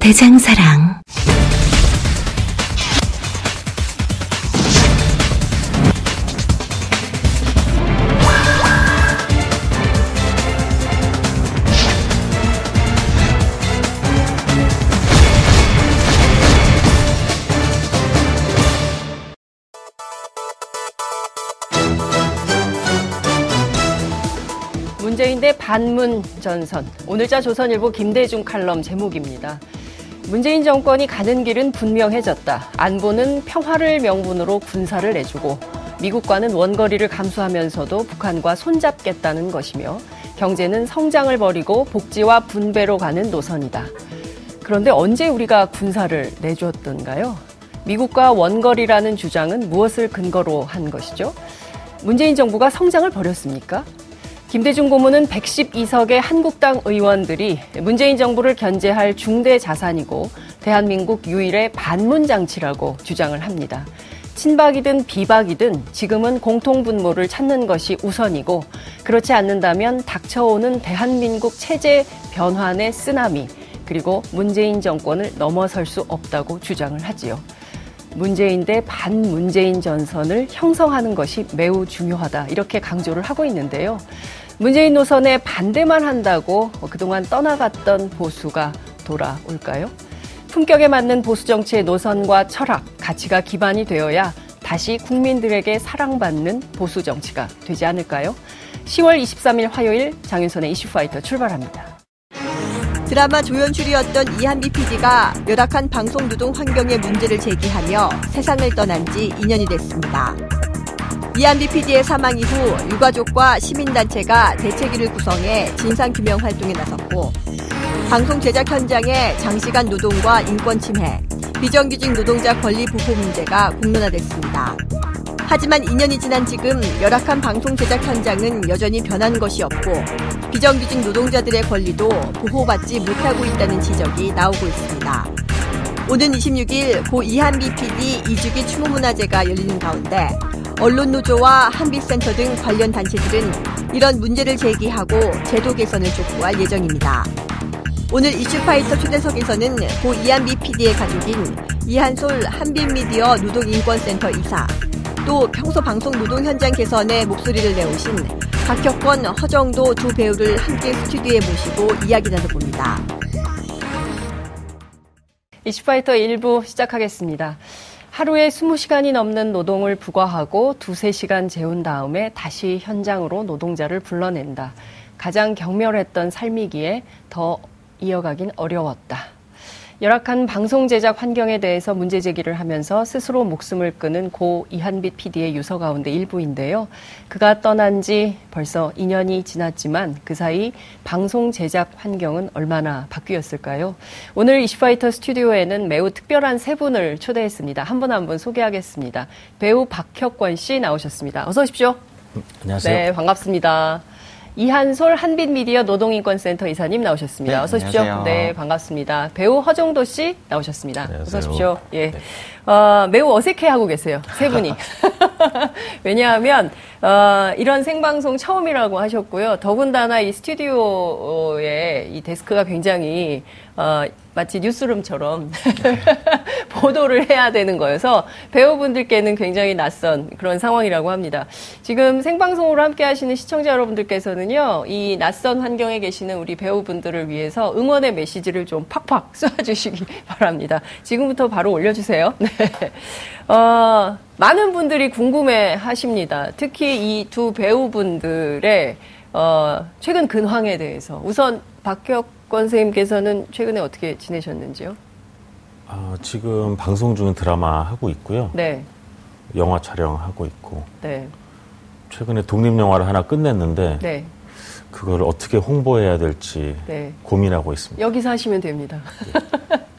대장사랑. 문재인 대 반문 전선. 오늘자 조선일보 김대중 칼럼 제목입니다. 문재인 정권이 가는 길은 분명해졌다. 안보는 평화를 명분으로 군사를 내주고 미국과는 원거리를 감수하면서도 북한과 손잡겠다는 것이며 경제는 성장을 버리고 복지와 분배로 가는 노선이다. 그런데 언제 우리가 군사를 내줬던가요? 미국과 원거리라는 주장은 무엇을 근거로 한 것이죠? 문재인 정부가 성장을 버렸습니까? 김대중 고문은 112석의 한국당 의원들이 문재인 정부를 견제할 중대 자산이고 대한민국 유일의 반문 장치라고 주장을 합니다. 친박이든 비박이든 지금은 공통분모를 찾는 것이 우선이고 그렇지 않는다면 닥쳐오는 대한민국 체제 변환의 쓰나미 그리고 문재인 정권을 넘어설 수 없다고 주장을 하지요. 문재인 대 반문재인 전선을 형성하는 것이 매우 중요하다. 이렇게 강조를 하고 있는데요. 문재인 노선에 반대만 한다고 그동안 떠나갔던 보수가 돌아올까요? 품격에 맞는 보수 정치의 노선과 철학, 가치가 기반이 되어야 다시 국민들에게 사랑받는 보수 정치가 되지 않을까요? 10월 23일 화요일 장윤선의 이슈파이터 출발합니다. 드라마 조연출이었던 이한비 PD가 열악한 방송 노동 환경의 문제를 제기하며 세상을 떠난 지 2년이 됐습니다. 이한비 PD의 사망 이후 유가족과 시민단체가 대책위를 구성해 진상규명 활동에 나섰고 방송 제작 현장의 장시간 노동과 인권 침해, 비정규직 노동자 권리 보호 문제가 공론화됐습니다. 하지만 2년이 지난 지금 열악한 방송 제작 현장은 여전히 변한 것이 없고 비정규직 노동자들의 권리도 보호받지 못하고 있다는 지적이 나오고 있습니다. 오는 26일 고 이한비 PD 2주기 추모문화제가 열리는 가운데 언론노조와 한빛센터 등 관련 단체들은 이런 문제를 제기하고 제도 개선을 촉구할 예정입니다. 오늘 이슈파이터 초대석에서는 고 이한비 PD의 가족인 이한솔 한빛미디어 노동인권센터 이사, 또 평소 방송 노동 현장 개선에 목소리를 내오신 박혁권, 허정도 두 배우를 함께 스튜디오에 모시고 이야기 나눠봅니다. 이슈파이터 1부 시작하겠습니다. 하루에 20시간이 넘는 노동을 부과하고 두세 시간 재운 다음에 다시 현장으로 노동자를 불러낸다. 가장 경멸했던 삶이기에 더 이어가긴 어려웠다. 열악한 방송 제작 환경에 대해서 문제 제기를 하면서 스스로 목숨을 끊은 고 이한빛 PD의 유서 가운데 일부인데요. 그가 떠난 지 벌써 2년이 지났지만 그 사이 방송 제작 환경은 얼마나 바뀌었을까요? 오늘 이슈파이터 스튜디오에는 매우 특별한 세 분을 초대했습니다. 한 분 한분 소개하겠습니다. 배우 박혁권 씨 나오셨습니다. 어서 오십시오. 안녕하세요. 네, 반갑습니다. 이한솔 한빛미디어 노동인권센터 이사님 나오셨습니다. 네, 어서 오십시오. 안녕하세요. 네, 반갑습니다. 배우 허정도 씨 나오셨습니다. 안녕하세요. 어서 오십시오. 예. 네. 어, 매우 어색해 하고 계세요. 세 분이. 왜냐하면 어, 이런 생방송 처음이라고 하셨고요. 더군다나 이 스튜디오에 이 데스크가 굉장히 어, 마치 뉴스룸처럼 보도를 해야 되는 거여서 배우분들께는 굉장히 낯선 그런 상황이라고 합니다. 지금 생방송으로 함께 하시는 시청자 여러분들께서는요, 이 낯선 환경에 계시는 우리 배우분들을 위해서 응원의 메시지를 좀 팍팍 쏘아주시기 바랍니다. 지금부터 바로 올려주세요. 네. 어, 많은 분들이 궁금해 하십니다. 특히 이 두 배우분들의 어, 최근 근황에 대해서. 우선 박혁권 선생님께서는 최근에 어떻게 지내셨는지요? 아, 지금 방송 중인 드라마 하고 있고요. 네, 영화 촬영하고 있고 네, 최근에 독립 영화를 하나 끝냈는데 네, 그걸 어떻게 홍보해야 될지 네. 고민하고 있습니다. 여기서 하시면 됩니다.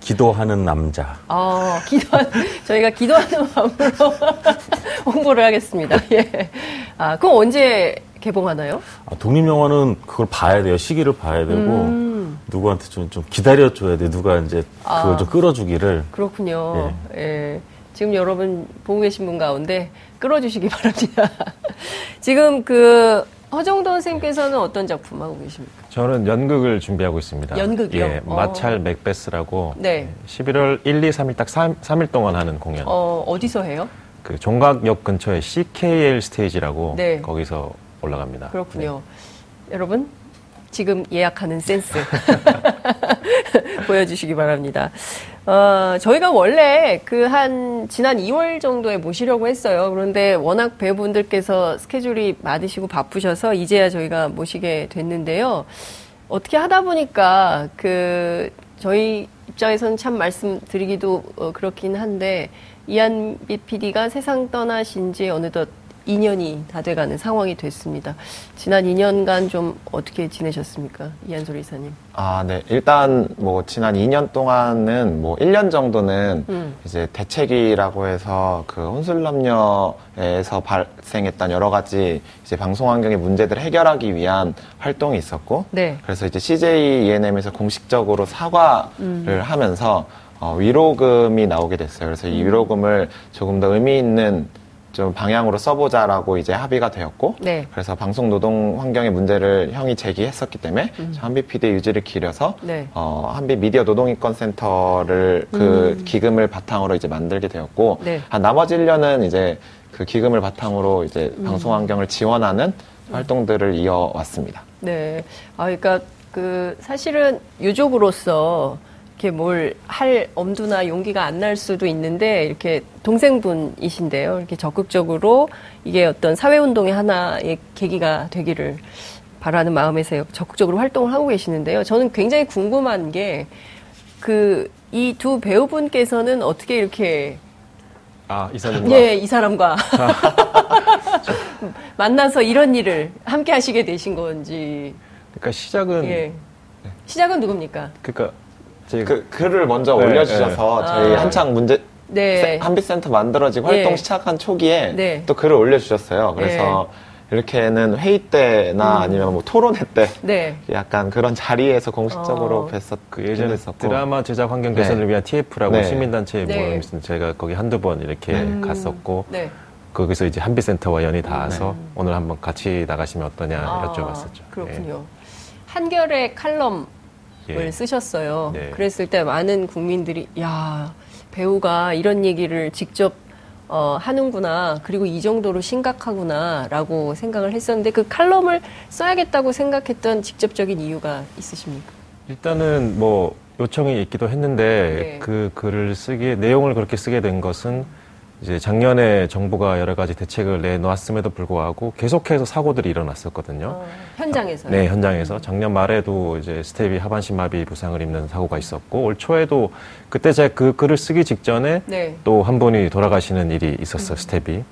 기도하는 남자. 아, 기도한, 저희가 기도하는 마음으로 홍보를 하겠습니다. 예. 아, 그럼 언제 개봉하나요? 아, 독립영화는 그걸 봐야 돼요. 시기를 봐야 되고, 음. 누구한테 좀, 좀 기다려줘야 돼. 누가 이제 그걸 아. 좀 끌어주기를. 그렇군요. 예. 지금 여러분 보고 계신 분 가운데 끌어주시기 바랍니다. 지금 그 허정돈 선생님께서는 어떤 작품 하고 계십니까? 저는 연극을 준비하고 있습니다. 연극이요? 예, 어. 마찰 맥베스라고 네. 11월 1, 2, 3일 딱 3, 삼일 동안 하는 공연. 어, 어디서 해요? 그 종각역 근처에 CKL 스테이지라고 네. 거기서 올라갑니다. 그렇군요. 여러분, 지금 예약하는 센스. 보여주시기 바랍니다. 어, 저희가 원래 그 한 지난 2월 정도에 모시려고 했어요. 그런데 워낙 배우분들께서 스케줄이 많으시고 바쁘셔서 이제야 저희가 모시게 됐는데요. 어떻게 하다 보니까 그 저희 입장에서는 참 말씀드리기도 어, 그렇긴 한데 이한비 PD가 세상 떠나신 지 어느덧 2년이 다 돼가는 상황이 됐습니다. 지난 2년간 좀 어떻게 지내셨습니까? 이한솔 이사님. 아, 네. 일단 뭐 지난 2년 동안은 뭐 1년 정도는 음. 이제 대책이라고 해서 그 혼술남녀에서 발생했던 여러 가지 이제 방송 환경의 문제들을 해결하기 위한 활동이 있었고 네. 그래서 이제 CJ ENM에서 공식적으로 사과를 음. 하면서 어, 위로금이 나오게 됐어요. 그래서 음. 이 위로금을 조금 더 의미 있는 좀 방향으로 써보자라고 이제 합의가 되었고 네. 그래서 방송 노동 환경의 문제를 형이 제기했었기 때문에 저 한비 PD의 유지를 기려서 음. 네. 어, 한비 미디어 노동인권 센터를 그 기금을 바탕으로 이제 만들게 되었고 음. 네. 한 나머지 1년은 이제 그 기금을 바탕으로 이제 음. 방송 환경을 지원하는 활동들을 이어왔습니다. 네. 아, 그러니까 그 사실은 유족으로서 이렇게 뭘 할 엄두나 용기가 안 날 수도 있는데 이렇게 동생분이신데요. 이렇게 적극적으로 이게 어떤 사회운동의 하나의 계기가 되기를 바라는 마음에서 적극적으로 활동을 하고 계시는데요. 저는 굉장히 궁금한 게 그 이 두 배우분께서는 어떻게 이렇게 아, 이사님과 예, 이 사람과 만나서 이런 일을 함께 하시게 되신 건지. 그러니까 시작은 예. 시작은 누굽니까? 그러니까 제 그 글을 먼저 네, 올려주셔서 네. 저희 아. 한창 문제 네. 세- 한빛센터 만들어지고 예. 활동 시작한 초기에 네. 또 글을 올려주셨어요. 그래서 이렇게는 회의 때나 아니면 뭐 토론회 때 네. 약간 그런 자리에서 공식적으로 어. 뵀었 그 예전에 있었고. 드라마 제작 환경 개선을 네. 위한 TF라고 네. 시민단체 네. 모임이 있었는데 제가 거기 한두 번 이렇게 음. 갔었고 네. 거기서 이제 한빛센터와 연이 닿아서 음. 오늘 한번 같이 나가시면 어떠냐 아, 여쭤봤었죠. 그렇군요. 한결의 칼럼을 예. 쓰셨어요. 네. 그랬을 때 많은 국민들이 야 배우가 이런 얘기를 직접 어, 하는구나. 그리고 이 정도로 심각하구나라고 생각을 했었는데 그 칼럼을 써야겠다고 생각했던 직접적인 이유가 있으십니까? 일단은 뭐 요청이 있기도 했는데 네. 그 글을 쓰기 내용을 그렇게 쓰게 된 것은 이제 작년에 정부가 여러 가지 대책을 내놓았음에도 불구하고 계속해서 사고들이 일어났었거든요. 어, 현장에서요. 네, 현장에서 작년 말에도 이제 스텝이 하반신 마비 부상을 입는 사고가 있었고 올 초에도 그때 제가 그 글을 쓰기 직전에 네. 또한 분이 돌아가시는 일이 있었어요, 스텝이.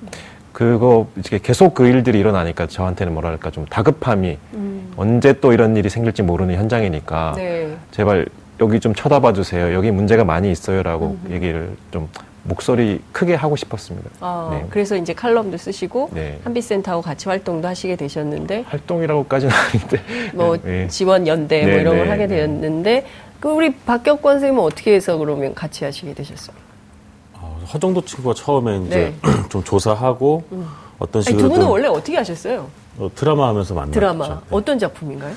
그거 이제 계속 그 일들이 일어나니까 저한테는 뭐랄까 좀 다급함이 음. 언제 또 이런 일이 생길지 모르는 현장이니까 네. 제발 여기 좀 쳐다봐 주세요. 여기 문제가 많이 있어요라고 음. 얘기를 좀 목소리 크게 하고 싶었습니다. 아, 네. 그래서 이제 칼럼도 쓰시고 네. 한빛센터하고 같이 활동도 하시게 되셨는데 활동이라고까지는 아닌데 뭐 네. 지원 연대 뭐 네, 이런 걸 네, 하게 네. 되었는데 그 우리 박격권 선생님은 어떻게 해서 그러면 같이 하시게 되셨어요? 어, 허정도 친구가 처음에 이제 좀 조사하고 어떤 네. 아니, 식으로 두 분은 원래 어떻게 하셨어요? 드라마 하면서 만났죠. 드라마 네. 어떤 작품인가요?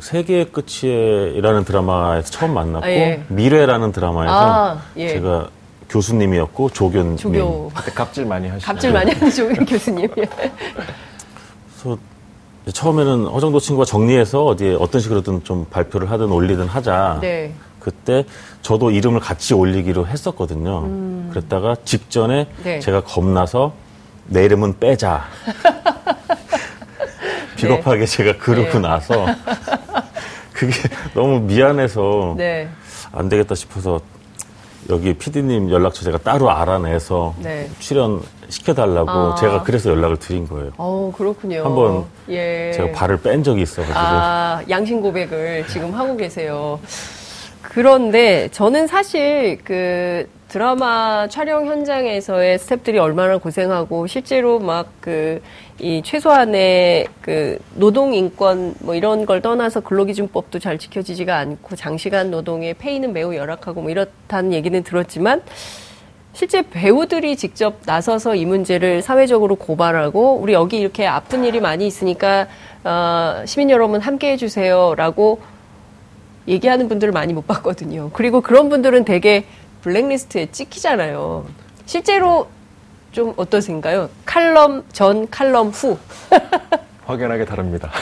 세계의 끝이라는 드라마에서 처음 만났고 아, 예. 미래라는 드라마에서 아, 예. 제가 교수님이었고 조교님. 조교 그때 갑질 많이 하시죠. 갑질 많이 하시죠 교수님. 그래서 이제 처음에는 허정도 친구가 정리해서 어디에 어떤 식으로든 좀 발표를 하든 올리든 하자. 네. 그때 저도 이름을 같이 올리기로 했었거든요. 그랬다가 직전에 음. 네. 제가 겁나서 내 이름은 빼자. 비겁하게 제가 그러고 네. 나서 그게 너무 미안해서 네. 안 되겠다 싶어서 여기 PD님 연락처 제가 따로 알아내서 네. 출연 시켜달라고 아. 제가 그래서 연락을 드린 거예요. 어 그렇군요. 한번 예. 제가 발을 뺀 적이 있어가지고 아 양심 고백을 지금 하고 계세요. 그런데 저는 사실 그 드라마 촬영 현장에서의 스탭들이 얼마나 고생하고 실제로 막 그 이 최소한의 그 노동 인권 뭐 이런 걸 떠나서 근로기준법도 잘 지켜지지가 않고 장시간 노동의 페이는 매우 열악하고 뭐 이렇다는 얘기는 들었지만 실제 배우들이 직접 나서서 이 문제를 사회적으로 고발하고 우리 여기 이렇게 아픈 일이 많이 있으니까 어, 시민 여러분 함께 해주세요라고 얘기하는 분들을 많이 못 봤거든요. 그리고 그런 분들은 되게 블랙리스트에 찍히잖아요. 실제로 좀 어떠신가요? 칼럼 전, 칼럼 후. 확연하게 다릅니다.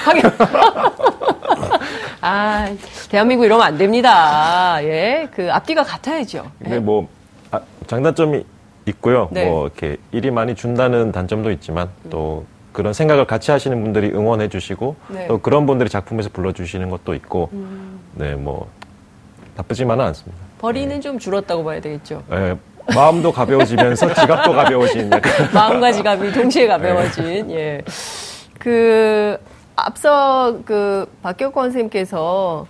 아, 대한민국 이러면 안 됩니다. 예, 그 앞뒤가 같아야죠. 근데 뭐 아, 장단점이 있고요. 네. 뭐 이렇게 일이 많이 준다는 단점도 있지만 또 그런 생각을 같이 하시는 분들이 응원해 주시고 네. 음. 또 그런 분들이 작품에서 불러 주시는 것도 있고 네, 뭐 나쁘지만은 않습니다. 벌이는 좀 줄었다고 봐야 되겠죠. 예, 마음도 가벼워지면서 지갑도 가벼워진 마음과 지갑이 동시에 가벼워진, 예. 그, 앞서 그, 박격권 선생님께서,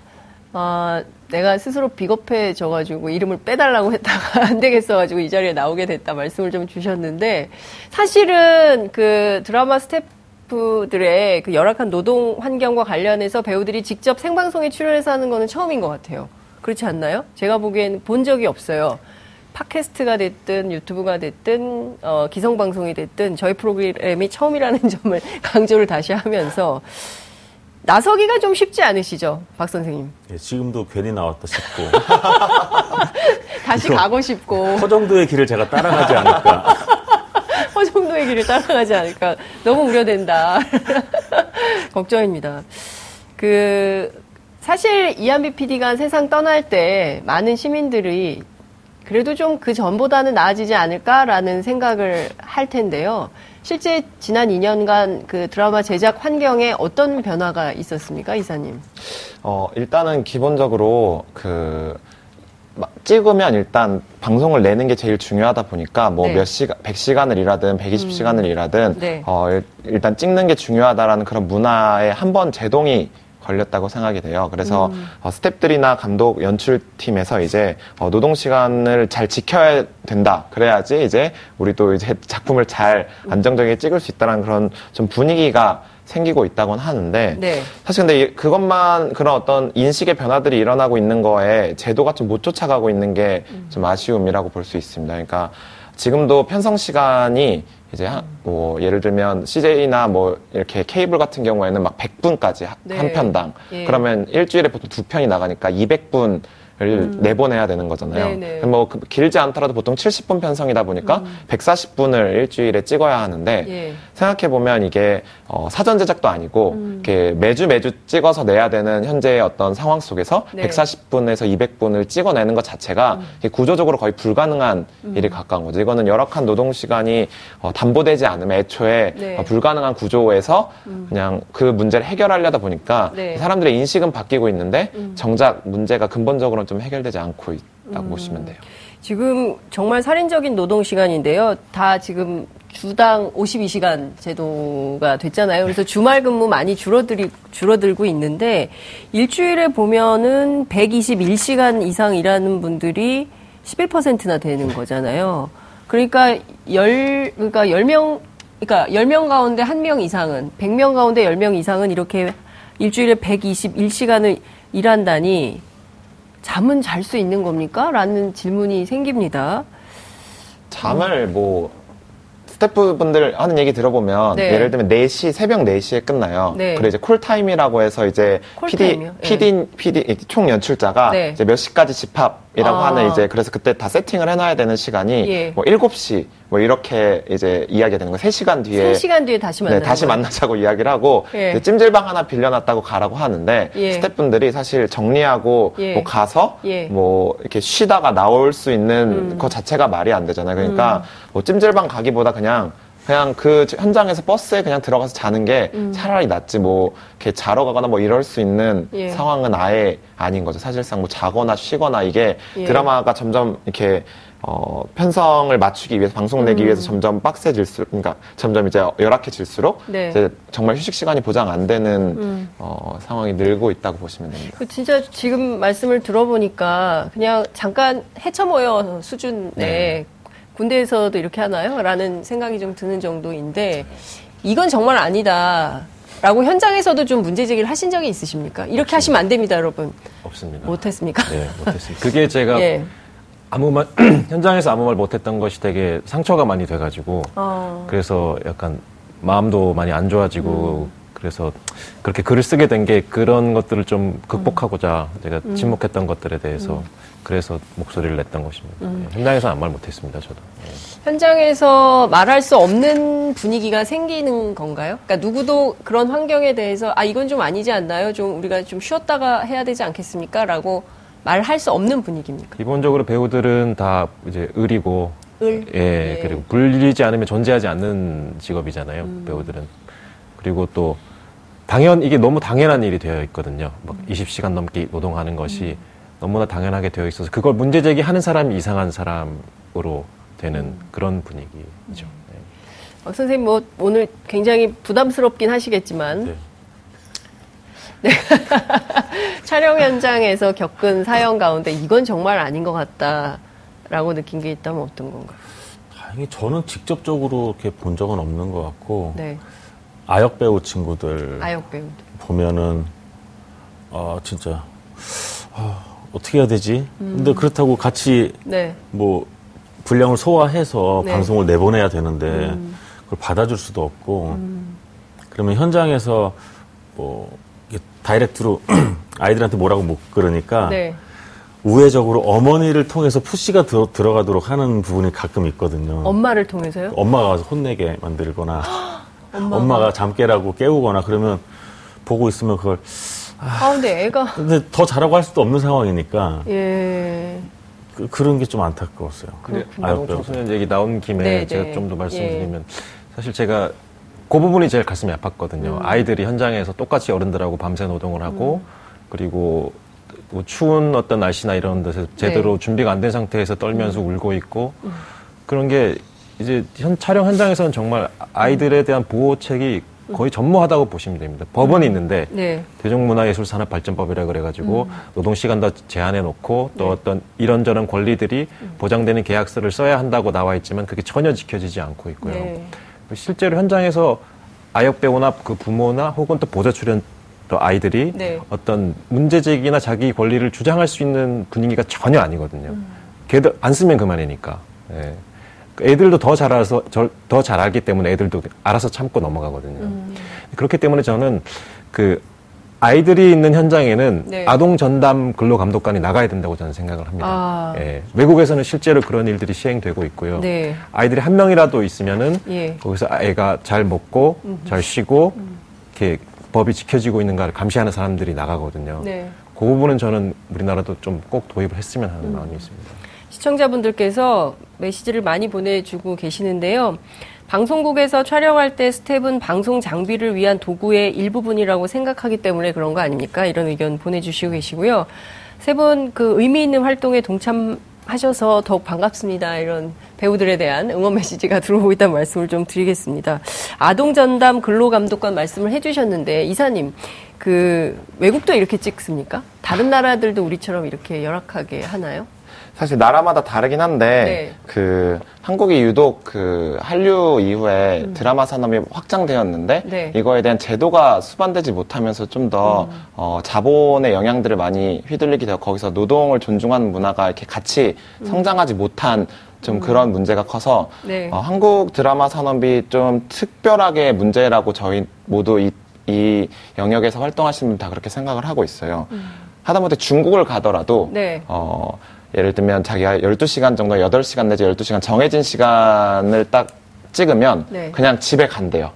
아, 내가 스스로 비겁해져가지고 이름을 빼달라고 했다가 안 되겠어가지고 이 자리에 나오게 됐다 말씀을 좀 주셨는데, 사실은 그 드라마 스태프들의 그 열악한 노동 환경과 관련해서 배우들이 직접 생방송에 출연해서 하는 거는 처음인 것 같아요. 그렇지 않나요? 제가 보기엔 본 적이 없어요. 팟캐스트가 됐든 유튜브가 됐든 어, 기성방송이 됐든 저희 프로그램이 처음이라는 점을 강조를 다시 하면서 나서기가 좀 쉽지 않으시죠, 박 선생님? 예, 지금도 괜히 나왔다 싶고 다시 가고 싶고 허정도의 길을 제가 따라가지 않을까. 허정도의 길을 따라가지 않을까 너무 우려된다. 걱정입니다. 그 사실 이한비 PD가 세상 떠날 때 많은 시민들이 그래도 좀 그 전보다는 나아지지 않을까라는 생각을 할 텐데요. 실제 지난 2년간 그 드라마 제작 환경에 어떤 변화가 있었습니까, 이사님? 어, 일단은 기본적으로 그, 막 찍으면 일단 방송을 내는 게 제일 중요하다 보니까 뭐 네. 몇 시간, 100시간을 일하든 120시간을 일하든 네. 어, 일- 일단 찍는 게 중요하다라는 그런 문화에 한번 제동이 걸렸다고 생각이 돼요. 그래서 음. 어, 스탭들이나 감독 연출팀에서 이제 어, 노동 시간을 잘 지켜야 된다. 그래야지 이제 우리 또 이제 작품을 잘 음. 안정적이게 찍을 수 있다는 그런 좀 분위기가 생기고 있다곤 하는데 네. 사실 근데 이- 그것만 그런 어떤 인식의 변화들이 일어나고 있는 거에 제도가 좀 못 쫓아가고 있는 게좀 아쉬움이라고 볼 수 있습니다. 그러니까 지금도 편성 시간이 이제 한, 뭐 예를 들면 CJ나 뭐 이렇게 케이블 같은 경우에는 막 100분까지 네. 한 편당. 예. 그러면 일주일에 보통 두 편이 나가니까 200분 을 내보내야 되는 거잖아요. 음. 네네. 뭐 그- 길지 않더라도 보통 70분 편성이다 보니까 140분을 일주일에 찍어야 하는데 음. 예. 생각해 보면 이게 어, 사전 제작도 아니고 음. 이렇게 매주 매주 찍어서 내야 되는 현재의 어떤 상황 속에서 네. 음. 140분에서 200분을 찍어내는 것 자체가 이게 구조적으로 거의 불가능한 일이 가까운 거죠. 이거는 열악한 노동 시간이 어, 담보되지 않으면 애초에 네. 어, 불가능한 구조에서 그냥 그 문제를 해결하려다 보니까 네. 사람들의 인식은 바뀌고 있는데 정작 문제가 근본적으로 는좀 해결되지 않고 있다고 보시면 돼요. 지금 정말 살인적인 노동 시간인데요. 다 지금 주당 52시간 제도가 됐잖아요. 그래서 주말 근무 많이 줄어들이, 줄어들고 있는데 일주일에 보면은 121시간 이상 일하는 분들이 11%나 되는 거잖아요. 그러니까 열, 그러니까 10명, 그러니까 10명 가운데 1명 이상은, 100명 가운데 10명 이상은 이렇게 일주일에 121시간을 일한다니 잠은 잘 수 있는 겁니까? 라는 질문이 생깁니다. 잠을 뭐 스태프분들 하는 얘기 들어보면 네. 예를 들면 4시 새벽 4시에 끝나요. 네. 그리고 이제 콜타임이라고 해서 이제 콜타임이요? PD PD PD 총 연출자가 네. 이제 몇 시까지 집합 이라고 아. 하는 이제 그래서 그때 다 세팅을 해놔야 되는 시간이 예. 뭐 7시 뭐 이렇게 이제 이야기가 되는 거예요. 3시간 뒤에 3시간 뒤에 다시 네, 만나는 다시? 만나자고 이야기를 하고 예. 찜질방 하나 빌려놨다고 가라고 하는데 예. 스태프분들이 사실 정리하고 예. 뭐 가서 예. 음. 뭐 이렇게 쉬다가 나올 수 있는 것 자체가 말이 안 되잖아요. 그러니까 뭐 찜질방 가기보다 그냥 그냥 그 현장에서 버스에 그냥 들어가서 자는 게 음. 차라리 낫지 뭐 이렇게 자러 가거나 뭐 이럴 수 있는 예. 상황은 아예 아닌 거죠. 사실상 뭐 자거나 쉬거나 이게 예. 드라마가 점점 이렇게 어, 편성을 맞추기 위해서 방송 내기 음. 위해서 점점 빡세질수록 그러니까 점점 이제 열악해질수록 네. 이제 정말 휴식 시간이 보장 안 되는 음. 어, 상황이 늘고 있다고 보시면 됩니다. 그 진짜 지금 말씀을 들어보니까 그냥 잠깐 헤쳐모여 수준의 네. 군대에서도 이렇게 하나요? 라는 생각이 좀 드는 정도인데 이건 정말 아니다. 라고 현장에서도 좀 문제 제기를 하신 적이 있으십니까? 이렇게 하시면 안 됩니다, 여러분. 없습니다. 못했습니까? 네, 못했습니다. 그게 제가 예. 아무 말 현장에서 아무 말 못했던 것이 되게 상처가 많이 돼가지고 어. 그래서 약간 마음도 많이 안 좋아지고 그래서 그렇게 글을 쓰게 된 게 그런 것들을 좀 극복하고자 제가 침묵했던 것들에 대해서 그래서 목소리를 냈던 것입니다. 네, 현장에서 아무 말 못했습니다, 저도. 네. 현장에서 말할 수 없는 분위기가 생기는 건가요? 그러니까 누구도 그런 환경에 대해서 아 이건 좀 아니지 않나요? 좀 우리가 좀 쉬었다가 해야 되지 않겠습니까? 라고 말할 수 없는 분위기입니까? 기본적으로 배우들은 다 이제 을이고 을? 예, 예. 그리고 불리지 않으면 존재하지 않는 직업이잖아요, 배우들은. 그리고 또 당연 이게 너무 당연한 일이 되어 있거든요. 막 20시간 넘게 노동하는 것이 너무나 당연하게 되어 있어서 그걸 문제 제기하는 사람이 이상한 사람으로 되는 그런 분위기죠. 네. 박 선생님 뭐 오늘 굉장히 부담스럽긴 하시겠지만 네. 네. 촬영 현장에서 겪은 사연 가운데 이건 정말 아닌 것 같다라고 느낀 게 있다면 어떤 건가요? 다행히 저는 직접적으로 이렇게 본 적은 없는 것 같고 네, 아역 배우 친구들 아역 배우들. 보면은 아 진짜 아, 어떻게 해야 되지? 근데 그렇다고 같이 네, 뭐 분량을 소화해서 네. 방송을 내보내야 되는데 그걸 받아줄 수도 없고 그러면 현장에서 뭐 다이렉트로 아이들한테 뭐라고 못 그러니까 네. 우회적으로 어머니를 통해서 푸시가 들어, 들어가도록 하는 부분이 가끔 있거든요. 엄마를 통해서요? 엄마가 와서 혼내게 만들거나 엄마가 잠 깨라고 깨우거나 그러면 보고 있으면 그걸 아 근데 애가 근데 더 잘하고 할 수도 없는 상황이니까 예. 그, 런 게 좀 안타까웠어요. 그렇군요. 아역 배우. 청소년 얘기 나온 김에 네, 네. 제가 좀 더 말씀드리면 사실 제가 그 부분이 제일 가슴이 아팠거든요. 아이들이 현장에서 똑같이 어른들하고 밤새 노동을 하고 그리고 뭐 추운 어떤 날씨나 이런 데서 제대로 준비가 안 된 상태에서 떨면서 울고 있고 그런 게 이제 현, 촬영 현장에서는 정말 아이들에 대한 보호책이 거의 전무하다고 보시면 됩니다. 법원이 있는데 네. 대중문화예술산업발전법이라 그래가지고 노동시간 다 제한해 놓고 또 네. 어떤 이런저런 권리들이 보장되는 계약서를 써야 한다고 나와 있지만 그게 전혀 지켜지지 않고 있고요. 네. 실제로 현장에서 아역 배우나 그 부모나 혹은 또 보좌 출연 또 아이들이 네. 어떤 문제 제기나 자기 권리를 주장할 수 있는 분위기가 전혀 아니거든요. 음. 걔들 안 쓰면 그만이니까. 예. 애들도 더 잘 알아서 더 잘 알기 때문에 애들도 알아서 참고 넘어가거든요. 음. 그렇기 때문에 저는 그 아이들이 있는 현장에는 네. 아동 전담 근로 감독관이 나가야 된다고 저는 생각을 합니다. 아. 예. 외국에서는 실제로 그런 일들이 시행되고 있고요. 네. 아이들이 한 명이라도 있으면은 예. 거기서 애가 잘 먹고 잘 쉬고 이렇게 법이 지켜지고 있는가를 감시하는 사람들이 나가거든요. 네. 그 부분은 저는 우리나라도 좀 꼭 도입을 했으면 하는 마음이 있습니다. 시청자분들께서 메시지를 많이 보내주고 계시는데요. 방송국에서 촬영할 때 스텝은 방송 장비를 위한 도구의 일부분이라고 생각하기 때문에 그런 거 아닙니까? 이런 의견 보내주시고 계시고요. 세 분 그 의미 있는 활동에 동참하셔서 더욱 반갑습니다. 이런 배우들에 대한 응원 메시지가 들어오고 있다는 말씀을 좀 드리겠습니다. 아동 전담 근로 감독관 말씀을 해주셨는데 이사님 그 외국도 이렇게 찍습니까? 다른 나라들도 우리처럼 이렇게 열악하게 하나요? 사실 나라마다 다르긴 한데 네. 그 한국이 유독 그 한류 이후에 드라마 산업이 확장되었는데 음. 네. 이거에 대한 제도가 수반되지 못하면서 좀더 음. 어, 자본의 영향들을 많이 휘둘리게 되어 거기서 노동을 존중하는 문화가 이렇게 같이 성장하지 못한 좀 그런 문제가 커서 음. 네. 어, 한국 드라마 산업이 좀 특별하게 문제라고 저희 모두 이, 이 영역에서 활동하시는 분 다 그렇게 생각을 하고 있어요. 하다못해 중국을 가더라도 음. 네. 어, 예를 들면 자기가 12시간 정도 8시간 내지 12시간 정해진 시간을 딱 찍으면 네. 음. 그냥 집에 간대요.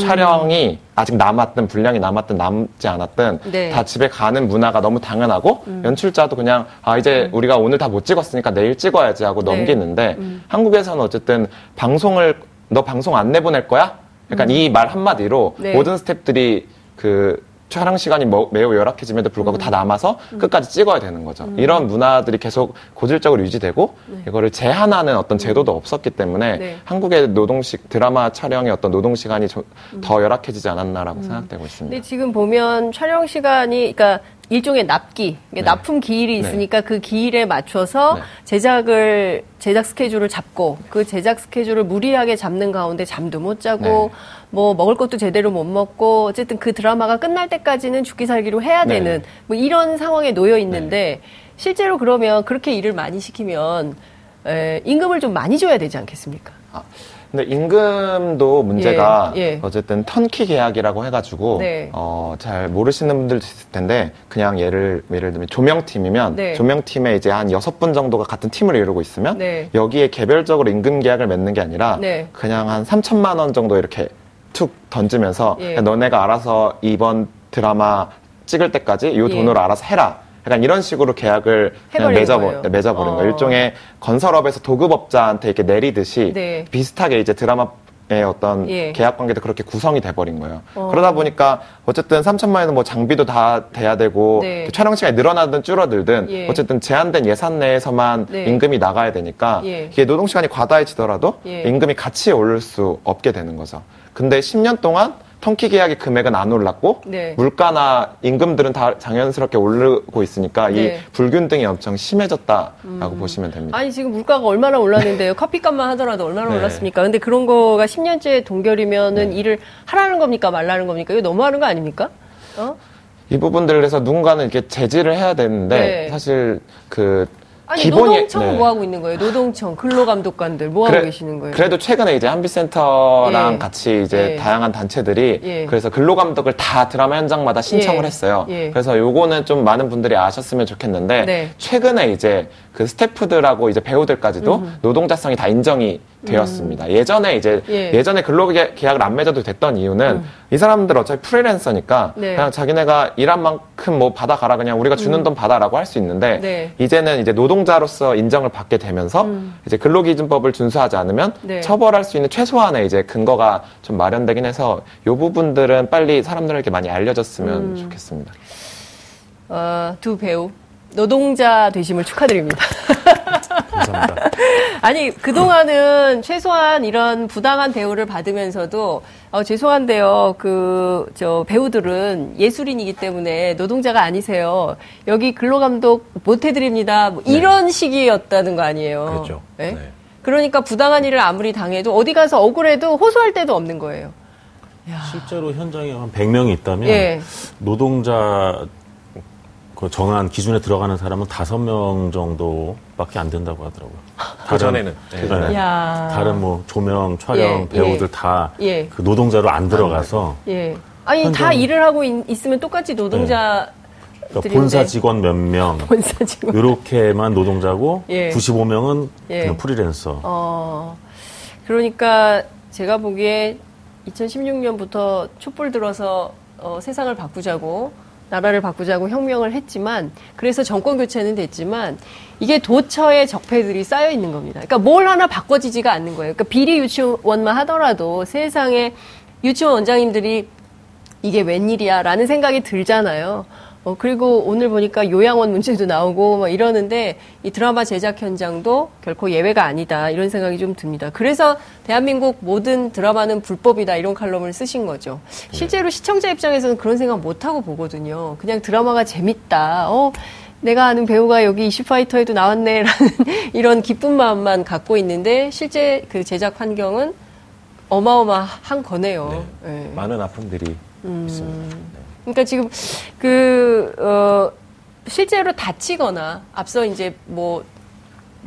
촬영이 아직 남았든 분량이 남았든 남지 않았든 네. 음. 다 집에 가는 문화가 너무 당연하고 연출자도 그냥 아 이제 우리가 오늘 다 못 찍었으니까 내일 찍어야지 하고 네. 넘기는데 음. 한국에서는 어쨌든 방송을 너 방송 안 내보낼 거야? 약간 이 말 한마디로 네. 모든 스탭들이 그 촬영 시간이 뭐- 매우 열악해짐에도 불구하고 다 남아서 끝까지 찍어야 되는 거죠. 이런 문화들이 계속 고질적으로 유지되고 이거를 제한하는 어떤 제도도 없었기 때문에 네. 한국의 노동식 드라마 촬영의 어떤 노동 시간이 좀더 열악해지지 않았나라고 생각되고 있습니다. 근데 지금 보면 촬영 시간이 그러니까 일종의 납기, 네. 납품 기일이 네. 있으니까 그 기일에 맞춰서 네. 제작을 제작 스케줄을 잡고 그 제작 스케줄을 무리하게 잡는 가운데 잠도 못 자고 네. 뭐 먹을 것도 제대로 못 먹고 어쨌든 그 드라마가 끝날 때까지는 죽기 살기로 해야 네. 되는 뭐 이런 상황에 놓여 있는데 실제로 그러면 그렇게 일을 많이 시키면 에, 임금을 좀 많이 줘야 되지 않겠습니까? 근데 임금도 문제가 예, 예. 어쨌든 턴키 계약이라고 해가지고 네. 어, 잘 모르시는 분들도 있을 텐데 그냥 예를 예를 들면 조명팀이면 네. 조명팀에 이제 한 여섯 분 정도가 같은 팀을 이루고 있으면 네. 여기에 개별적으로 임금 계약을 맺는 게 아니라 네. 그냥 한 3천만 원 정도 이렇게 툭 던지면서 예. 너네가 알아서 이번 드라마 찍을 때까지 이 예. 돈으로 알아서 해라. 약간 이런 식으로 계약을 그냥 맺어버, 거예요. 맺어버린 어. 거예요. 일종의 건설업에서 도급업자한테 이렇게 내리듯이 네. 비슷하게 이제 드라마 의 어떤 예. 계약 관계도 그렇게 구성이 돼버린 거예요. 어. 그러다 보니까 어쨌든 3천만 원은 뭐 장비도 다 돼야 되고 네. 촬영 시간이 늘어나든 줄어들든 예. 어쨌든 제한된 예산 내에서만 네. 임금이 나가야 되니까 예. 이게 노동 시간이 과다해지더라도 예. 임금이 같이 오를 수 없게 되는 거죠. 근데 10년 동안 통키 계약의 금액은 안 올랐고 네. 물가나 임금들은 다 자연스럽게 오르고 있으니까 네. 음. 이 불균등이 엄청 심해졌다라고 보시면 됩니다. 아니 지금 물가가 얼마나 올랐는데요. 커피값만 하더라도 얼마나 네. 올랐습니까? 근데 그런 거가 10년째 동결이면은 네. 일을 하라는 겁니까 말라는 겁니까? 이거 너무하는 거 아닙니까? 어? 이 부분들에서 누군가는 이렇게 제지를 해야 되는데 네. 사실 그 아니 기본이- 노동청은 네. 뭐 하고 있는 거예요? 노동청, 근로감독관들 뭐 하고 그래- 계시는 거예요? 그래도 최근에 이제 한빛센터랑 예. 같이 이제 예. 다양한 단체들이 예. 그래서 근로감독을 다 드라마 현장마다 신청을 예. 했어요. 예. 그래서 요거는 좀 많은 분들이 아셨으면 좋겠는데 네. 최근에 이제 그 스태프들하고 이제 배우들까지도 노동자성이 다 인정이 되었습니다. 예전에 이제 음. 예. 예. 전에 근로 계약을 안 맺어도 됐던 이유는 이 사람들 어차피 프리랜서니까 음. 네. 그냥 자기네가 일한 만큼 뭐 받아가라 그냥 우리가 주는 돈 받아라고 할 수 있는데 음. 네. 이제는 이제 노동자로서 인정을 받게 되면서 이제 근로기준법을 준수하지 않으면 음. 네. 처벌할 수 있는 최소한의 이제 근거가 좀 마련되긴 해서 이 부분들은 빨리 사람들에게 많이 알려졌으면 음. 좋겠습니다. 어, 두 배우 노동자 되심을 축하드립니다. 감사합니다. 아니 그동안은 최소한 이런 부당한 대우를 받으면서도 어, 죄송한데요 그 저 배우들은 예술인이기 때문에 노동자가 아니세요 여기 근로감독 못 해드립니다 뭐 이런 식이었다는 거 아니에요 그렇죠. 네? 네. 그러니까 부당한 일을 아무리 당해도 어디 가서 억울해도 호소할 데도 없는 거예요 실제로 현장에 한 100명이 있다면 예. 노동자 그 정한 기준에 들어가는 사람은 5명 정도밖에 안 된다고 하더라고요. 그 전에는. 네. 그 전에. 야. 다른 뭐 조명, 촬영, 예, 배우들 예. 다그 예. 노동자로 안 들어가서 예 아니 다 현장- 일을 하고 있, 으면 똑같이 노동자 그러니까. 본사 직원 몇 명, 본사 직원 이렇게만 노동자고 예. 95명은 예. 그냥 프리랜서. 어, 그러니까 제가 보기에 2016년부터 촛불 들어서 어, 세상을 바꾸자고 나라를 바꾸자고 혁명을 했지만 그래서 정권 교체는 됐지만 이게 도처에 적폐들이 쌓여 있는 겁니다. 그러니까 뭘 하나 바꿔지지가 않는 거예요. 그러니까 비리 유치원만 하더라도 세상에 유치원 원장님들이 이게 웬일이야라는 생각이 들잖아요. 어, 그리고 오늘 보니까 요양원 문제도 나오고 막 이러는데 이 드라마 제작 현장도 결코 예외가 아니다 이런 생각이 좀 듭니다. 그래서 대한민국 모든 드라마는 불법이다 이런 칼럼을 쓰신 거죠. 실제로 시청자 입장에서는 그런 생각 못 하고 보거든요. 그냥 드라마가 재밌다. 어, 내가 아는 배우가 여기 이슈파이터에도 나왔네라는 이런 기쁜 마음만 갖고 있는데 실제 그 제작 환경은 어마어마한 거네요. 예. 많은 아픔들이 음. 있습니다. 네. 그러니까 지금 그 어, 실제로 다치거나 앞서 이제 뭐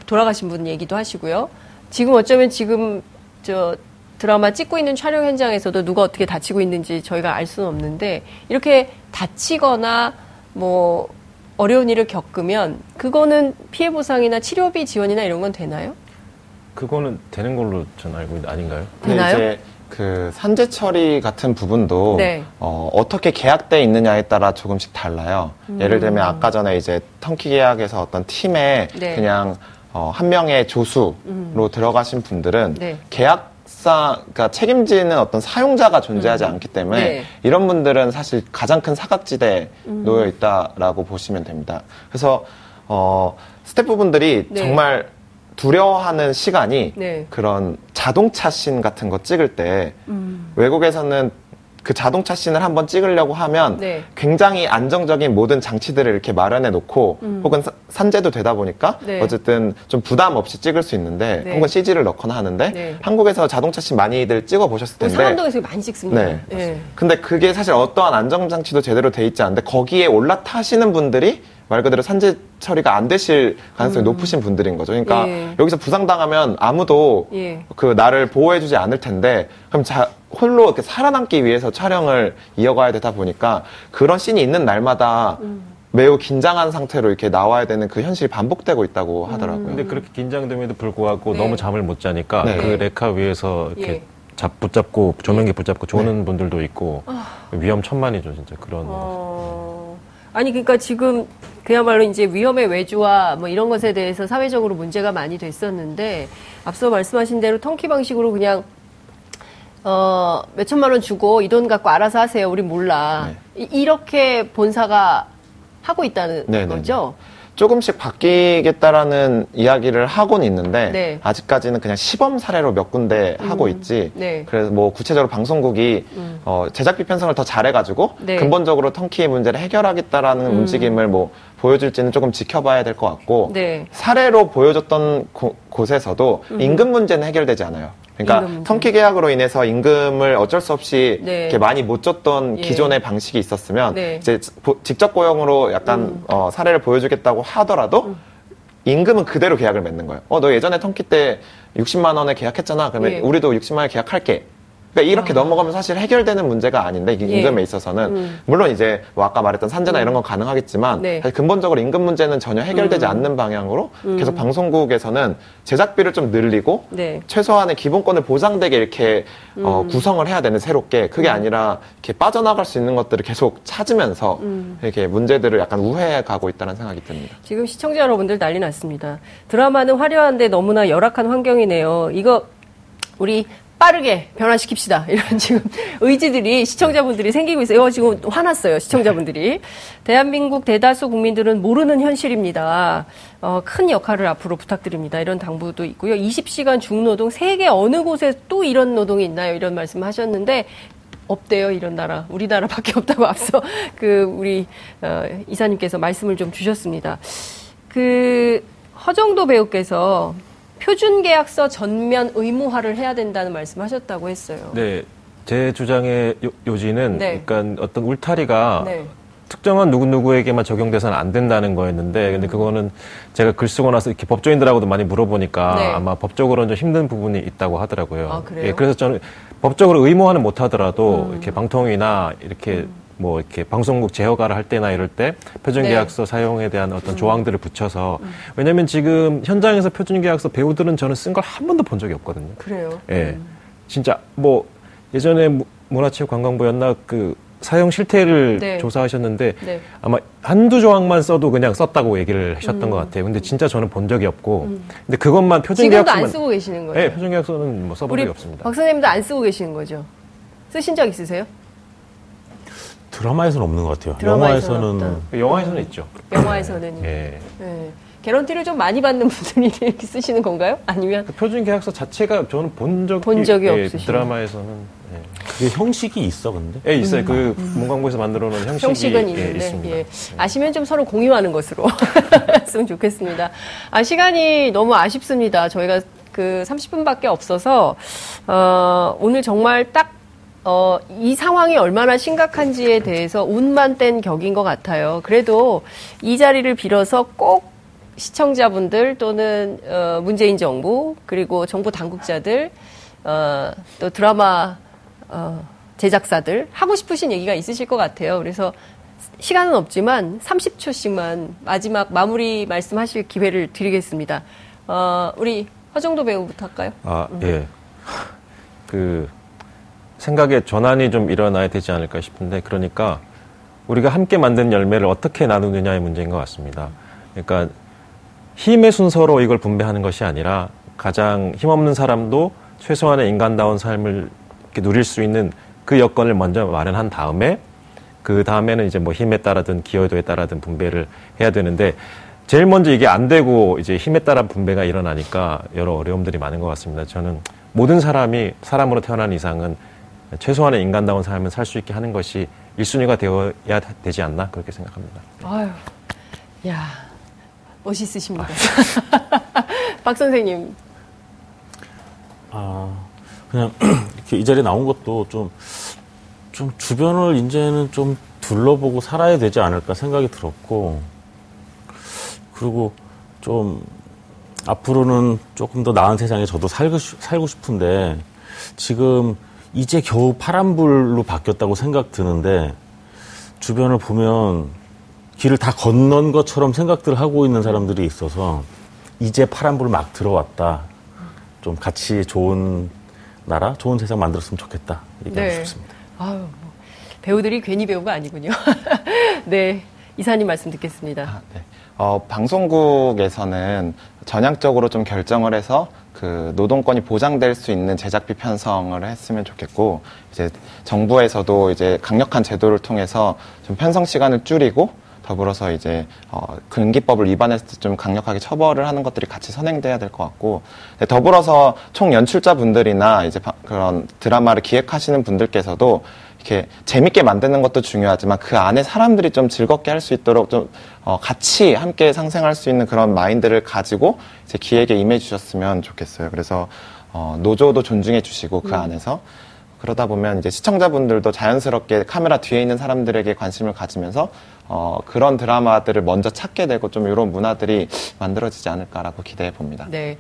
돌아가신 분 얘기도 하시고요. 지금 어쩌면 지금 저 드라마 찍고 있는 촬영 현장에서도 누가 어떻게 다치고 있는지 저희가 알 수는 없는데 이렇게 다치거나 뭐 어려운 일을 겪으면 그거는 피해 보상이나 치료비 지원이나 이런 건 되나요? 그거는 되는 걸로 전 알고 있 아닌가요? 되나요? 그 산재 처리 같은 부분도 네. 어, 어떻게 계약돼 있느냐에 따라 조금씩 달라요. 예를 들면 아까 전에 이제 턴키 계약에서 어떤 팀에 네. 그냥 어, 한 명의 조수로 들어가신 분들은 네. 계약 사업사, 그러니까 책임지는 어떤 사용자가 존재하지 않기 때문에 네. 이런 분들은 사실 가장 큰 사각지대에 놓여 있다라고 보시면 됩니다. 그래서 어, 스태프분들이 네. 정말 두려워하는 시간이 네. 그런 자동차 씬 같은 거 찍을 때 음. 외국에서는 그 자동차 씬을 한번 찍으려고 하면 네. 굉장히 안정적인 모든 장치들을 이렇게 마련해 놓고 혹은 사- 산재도 되다 보니까 음. 네. 어쨌든 좀 부담 없이 찍을 수 있는데 네. 혹은 CG를 넣거나 하는데 네. 한국에서 자동차 씬 많이들 찍어 보셨을 텐데 상암동에서 많이 찍습니다. 네. 예. 근데 그게 사실 어떠한 안정 장치도 제대로 돼 있지 않은데 거기에 올라타시는 분들이 말 그대로 산재 처리가 안 되실 가능성이 높으신 분들인 거죠. 그러니까 음. 예. 여기서 부상당하면 아무도 예. 그 나를 보호해주지 않을 텐데 그럼 자 홀로 이렇게 살아남기 위해서 촬영을 이어가야 되다 보니까 그런 씬이 있는 날마다 음. 매우 긴장한 상태로 이렇게 나와야 되는 그 현실이 반복되고 있다고 하더라고요. 근데 그렇게 긴장됨에도 불구하고 네. 너무 잠을 못 자니까 네. 그 레카 위에서 이렇게 예. 잡 붙잡고 조명기 붙잡고 조는 분들도 있고 위험천만이죠 진짜 그런. 어, 아니 그러니까 지금 그야말로 이제 위험의 외주와 뭐 이런 것에 대해서 사회적으로 문제가 많이 됐었는데 앞서 말씀하신 대로 턴키 방식으로 그냥 어, 몇 천만 원 주고 이 돈 갖고 알아서 하세요. 우리 몰라. 이- 이렇게 본사가 하고 있다는 네, 네, 거죠. 조금씩 바뀌겠다라는 이야기를 하고는 있는데 네. 아직까지는 그냥 시범 사례로 몇 군데 하고 있지. 네. 음. 그래서 뭐 구체적으로 방송국이 어, 제작비 편성을 더 잘해가지고 네. 근본적으로 턴키의 문제를 해결하겠다라는 음. 움직임을 뭐 보여줄지는 조금 지켜봐야 될 것 같고 네. 사례로 보여줬던 곳- 곳에서도 임금 문제는 해결되지 않아요. 그러니까. 턴키 계약으로 인해서 임금을 어쩔 수 없이 네. 이렇게 많이 못 줬던 예. 기존의 방식이 있었으면 네. 이제 보- 직접 고용으로 약간 음. 어, 사례를 보여주겠다고 하더라도 임금은 그대로 계약을 맺는 거예요. 어, 너 예전에 턴키 때 60만 원에 계약했잖아. 그러면 예. 우리도 60만 원에 계약할게. 그러니까 이렇게 넘어가면 사실 해결되는 문제가 아닌데 이게 예. 임금에 있어서는 음. 물론 이제 뭐 아까 말했던 산재나 이런 건 가능하겠지만 네. 사실 근본적으로 임금 문제는 전혀 해결되지 않는 방향으로 계속 방송국에서는 제작비를 좀 늘리고 네. 최소한의 기본권을 보장되게 이렇게 어, 구성을 해야 되는 새롭게 그게 아니라 이렇게 빠져나갈 수 있는 것들을 계속 찾으면서 이렇게 문제들을 약간 우회해 가고 있다는 생각이 듭니다. 지금 시청자 여러분들 난리 났습니다. 드라마는 화려한데 너무나 열악한 환경이네요. 이거 우리 빠르게 변화시킵시다. 이런 지금 의지들이 시청자분들이 생기고 있어요. 이거 지금 화났어요. 시청자분들이. 대한민국 대다수 국민들은 모르는 현실입니다. 어, 큰 역할을 앞으로 부탁드립니다. 이런 당부도 있고요. 20시간 중노동 세계 어느 곳에 또 이런 노동이 있나요? 이런 말씀 하셨는데 없대요 이런 나라 우리나라밖에 없다고 앞서 그 우리 어, 이사님께서 말씀을 좀 주셨습니다. 그 허정도 배우께서 표준 계약서 전면 의무화를 해야 된다는 말씀하셨다고 했어요. 네, 제 주장의 요, 요지는 네. 그러니까 어떤 울타리가 네. 특정한 누구누구에게만 적용돼서는 안 된다는 거였는데 근데 그거는 제가 글 쓰고 나서 이렇게 법조인들하고도 많이 물어보니까 네. 아마 법적으로는 좀 힘든 부분이 있다고 하더라고요. 아, 그래요? 음. 예, 그래서 저는 법적으로 의무화는 못 하더라도 이렇게 방통위나 이렇게 뭐 이렇게 방송국 제어가를 할 때나 이럴 때 표준계약서 사용에 대한 어떤 조항들을 붙여서 왜냐하면 지금 현장에서 표준계약서 배우들은 저는 쓴 걸 한 번도 본 적이 없거든요. 그래요. 예. 진짜 뭐 예전에 무- 문화체육관광부였나 그 사용 실태를 네. 조사하셨는데 네. 아마 한두 조항만 써도 그냥 썼다고 얘기를 하셨던 것 같아요. 근데 진짜 저는 본 적이 없고 근데 그것만 음. 지금도 안 표준계약서만 쓰고 계시는 거죠? 네, 표준계약서는 뭐 써본 적이 없습니다. 박 선생님도 안 쓰고 계시는 거죠? 쓰신 적 있으세요? 드라마에서는 없는 것 같아요. 드라마에서는 영화에서는 없다. 영화에서는 있죠. 영화에서는 예. 네. 개런티를 좀 많이 받는 분들이 이렇게 쓰시는 건가요? 아니면 그 표준 계약서 자체가 저는 본 적이, 본 적이 예, 없으시네요. 드라마에서는 예. 그게 형식이 있어 근데. 예, 있어요. 그 문광부에서 만들어 놓은 형식이 음. 형식은 예, 있는데 있습니다. 예. 아시면 좀 서로 공유하는 것으로 했으면 좋겠습니다. 아 시간이 너무 아쉽습니다. 저희가 그 30분밖에 없어서 어, 오늘 정말 딱 어, 이 상황이 얼마나 심각한지에 대해서 운만 뗀 격인 것 같아요. 그래도 이 자리를 빌어서 꼭 시청자분들 또는 어, 문재인 정부 그리고 정부 당국자들 어, 또 드라마 어, 제작사들 하고 싶으신 얘기가 있으실 것 같아요. 그래서 시간은 없지만 30초씩만 마지막 마무리 말씀하실 기회를 드리겠습니다. 어, 우리 허정도 배우부터 할까요? 아, 예. 그 생각의 전환이 좀 일어나야 되지 않을까 싶은데 그러니까 우리가 함께 만든 열매를 어떻게 나누느냐의 문제인 것 같습니다. 그러니까 힘의 순서로 이걸 분배하는 것이 아니라 가장 힘없는 사람도 최소한의 인간다운 삶을 누릴 수 있는 그 여건을 먼저 마련한 다음에 그 다음에는 이제 뭐 힘에 따라든 기여도에 따라든 분배를 해야 되는데 제일 먼저 이게 안 되고 이제 힘에 따라 분배가 일어나니까 여러 어려움들이 많은 것 같습니다. 저는 모든 사람이 사람으로 태어난 이상은 최소한의 인간다운 삶을 살 수 있게 하는 것이 1순위가 되어야 되지 않나 그렇게 생각합니다. 아유, 야 멋있으십니다. 박 선생님. 아, 그냥 이렇게 이 자리에 나온 것도 좀, 좀 주변을 이제는 좀 둘러보고 살아야 되지 않을까 생각이 들었고, 그리고 좀 앞으로는 조금 더 나은 세상에 저도 살고, 살고 싶은데, 지금 이제 겨우 파란불로 바뀌었다고 생각 드는데, 주변을 보면 길을 다 건넌 것처럼 생각들을 하고 있는 사람들이 있어서, 이제 파란불 막 들어왔다. 좀 같이 좋은 나라, 좋은 세상 만들었으면 좋겠다. 얘기하고 네. 싶습니다. 아유, 뭐, 배우들이 괜히 배우가 아니군요. 네. 이사님 말씀 듣겠습니다. 아, 네. 어, 방송국에서는 전향적으로 좀 결정을 해서 그 노동권이 보장될 수 있는 제작비 편성을 했으면 좋겠고 이제 정부에서도 이제 강력한 제도를 통해서 좀 편성 시간을 줄이고 더불어서 이제 어, 근기법을 위반했을 때 좀 강력하게 처벌을 하는 것들이 같이 선행돼야 될 것 같고 더불어서 총 연출자 분들이나 이제 그런 드라마를 기획하시는 분들께서도 이렇게 재밌게 만드는 것도 중요하지만 그 안에 사람들이 좀 즐겁게 할 수 있도록 좀 어, 같이 함께 상생할 수 있는 그런 마인드를 가지고 이제 기획에 임해 주셨으면 좋겠어요. 그래서 어, 노조도 존중해 주시고 그 음. 안에서 그러다 보면 이제 시청자분들도 자연스럽게 카메라 뒤에 있는 사람들에게 관심을 가지면서 어, 그런 드라마들을 먼저 찾게 되고 좀 이런 문화들이 만들어지지 않을까라고 기대해 봅니다. 네.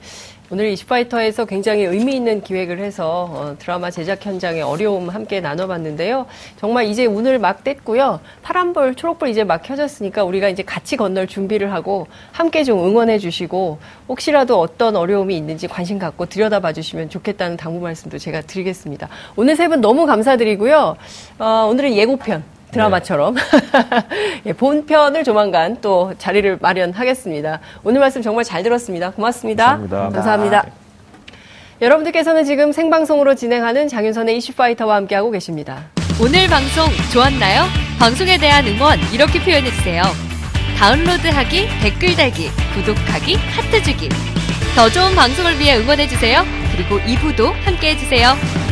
오늘 이슈파이터에서 굉장히 의미 있는 기획을 해서 어, 드라마 제작 현장의 어려움 함께 나눠봤는데요. 정말 이제 오늘 막 뗐고요. 파란불, 초록불 이제 막 켜졌으니까 우리가 이제 같이 건널 준비를 하고 함께 좀 응원해 주시고 혹시라도 어떤 어려움이 있는지 관심 갖고 들여다봐 주시면 좋겠다는 당부 말씀도 제가 드리겠습니다. 오늘 세 분 너무 감사드리고요. 어, 오늘은 예고편 드라마처럼 예, 본편을 조만간 또 자리를 마련하겠습니다. 오늘 말씀 정말 잘 들었습니다. 고맙습니다. 감사합니다. 감사합니다. 네. 여러분들께서는 지금 생방송으로 진행하는 장윤선의 이슈파이터와 함께하고 계십니다. 오늘 방송 좋았나요? 방송에 대한 응원 이렇게 표현해주세요. 다운로드하기, 댓글 달기, 구독하기, 하트 주기. 더 좋은 방송을 위해 응원해주세요. 그리고 2부도 함께해주세요.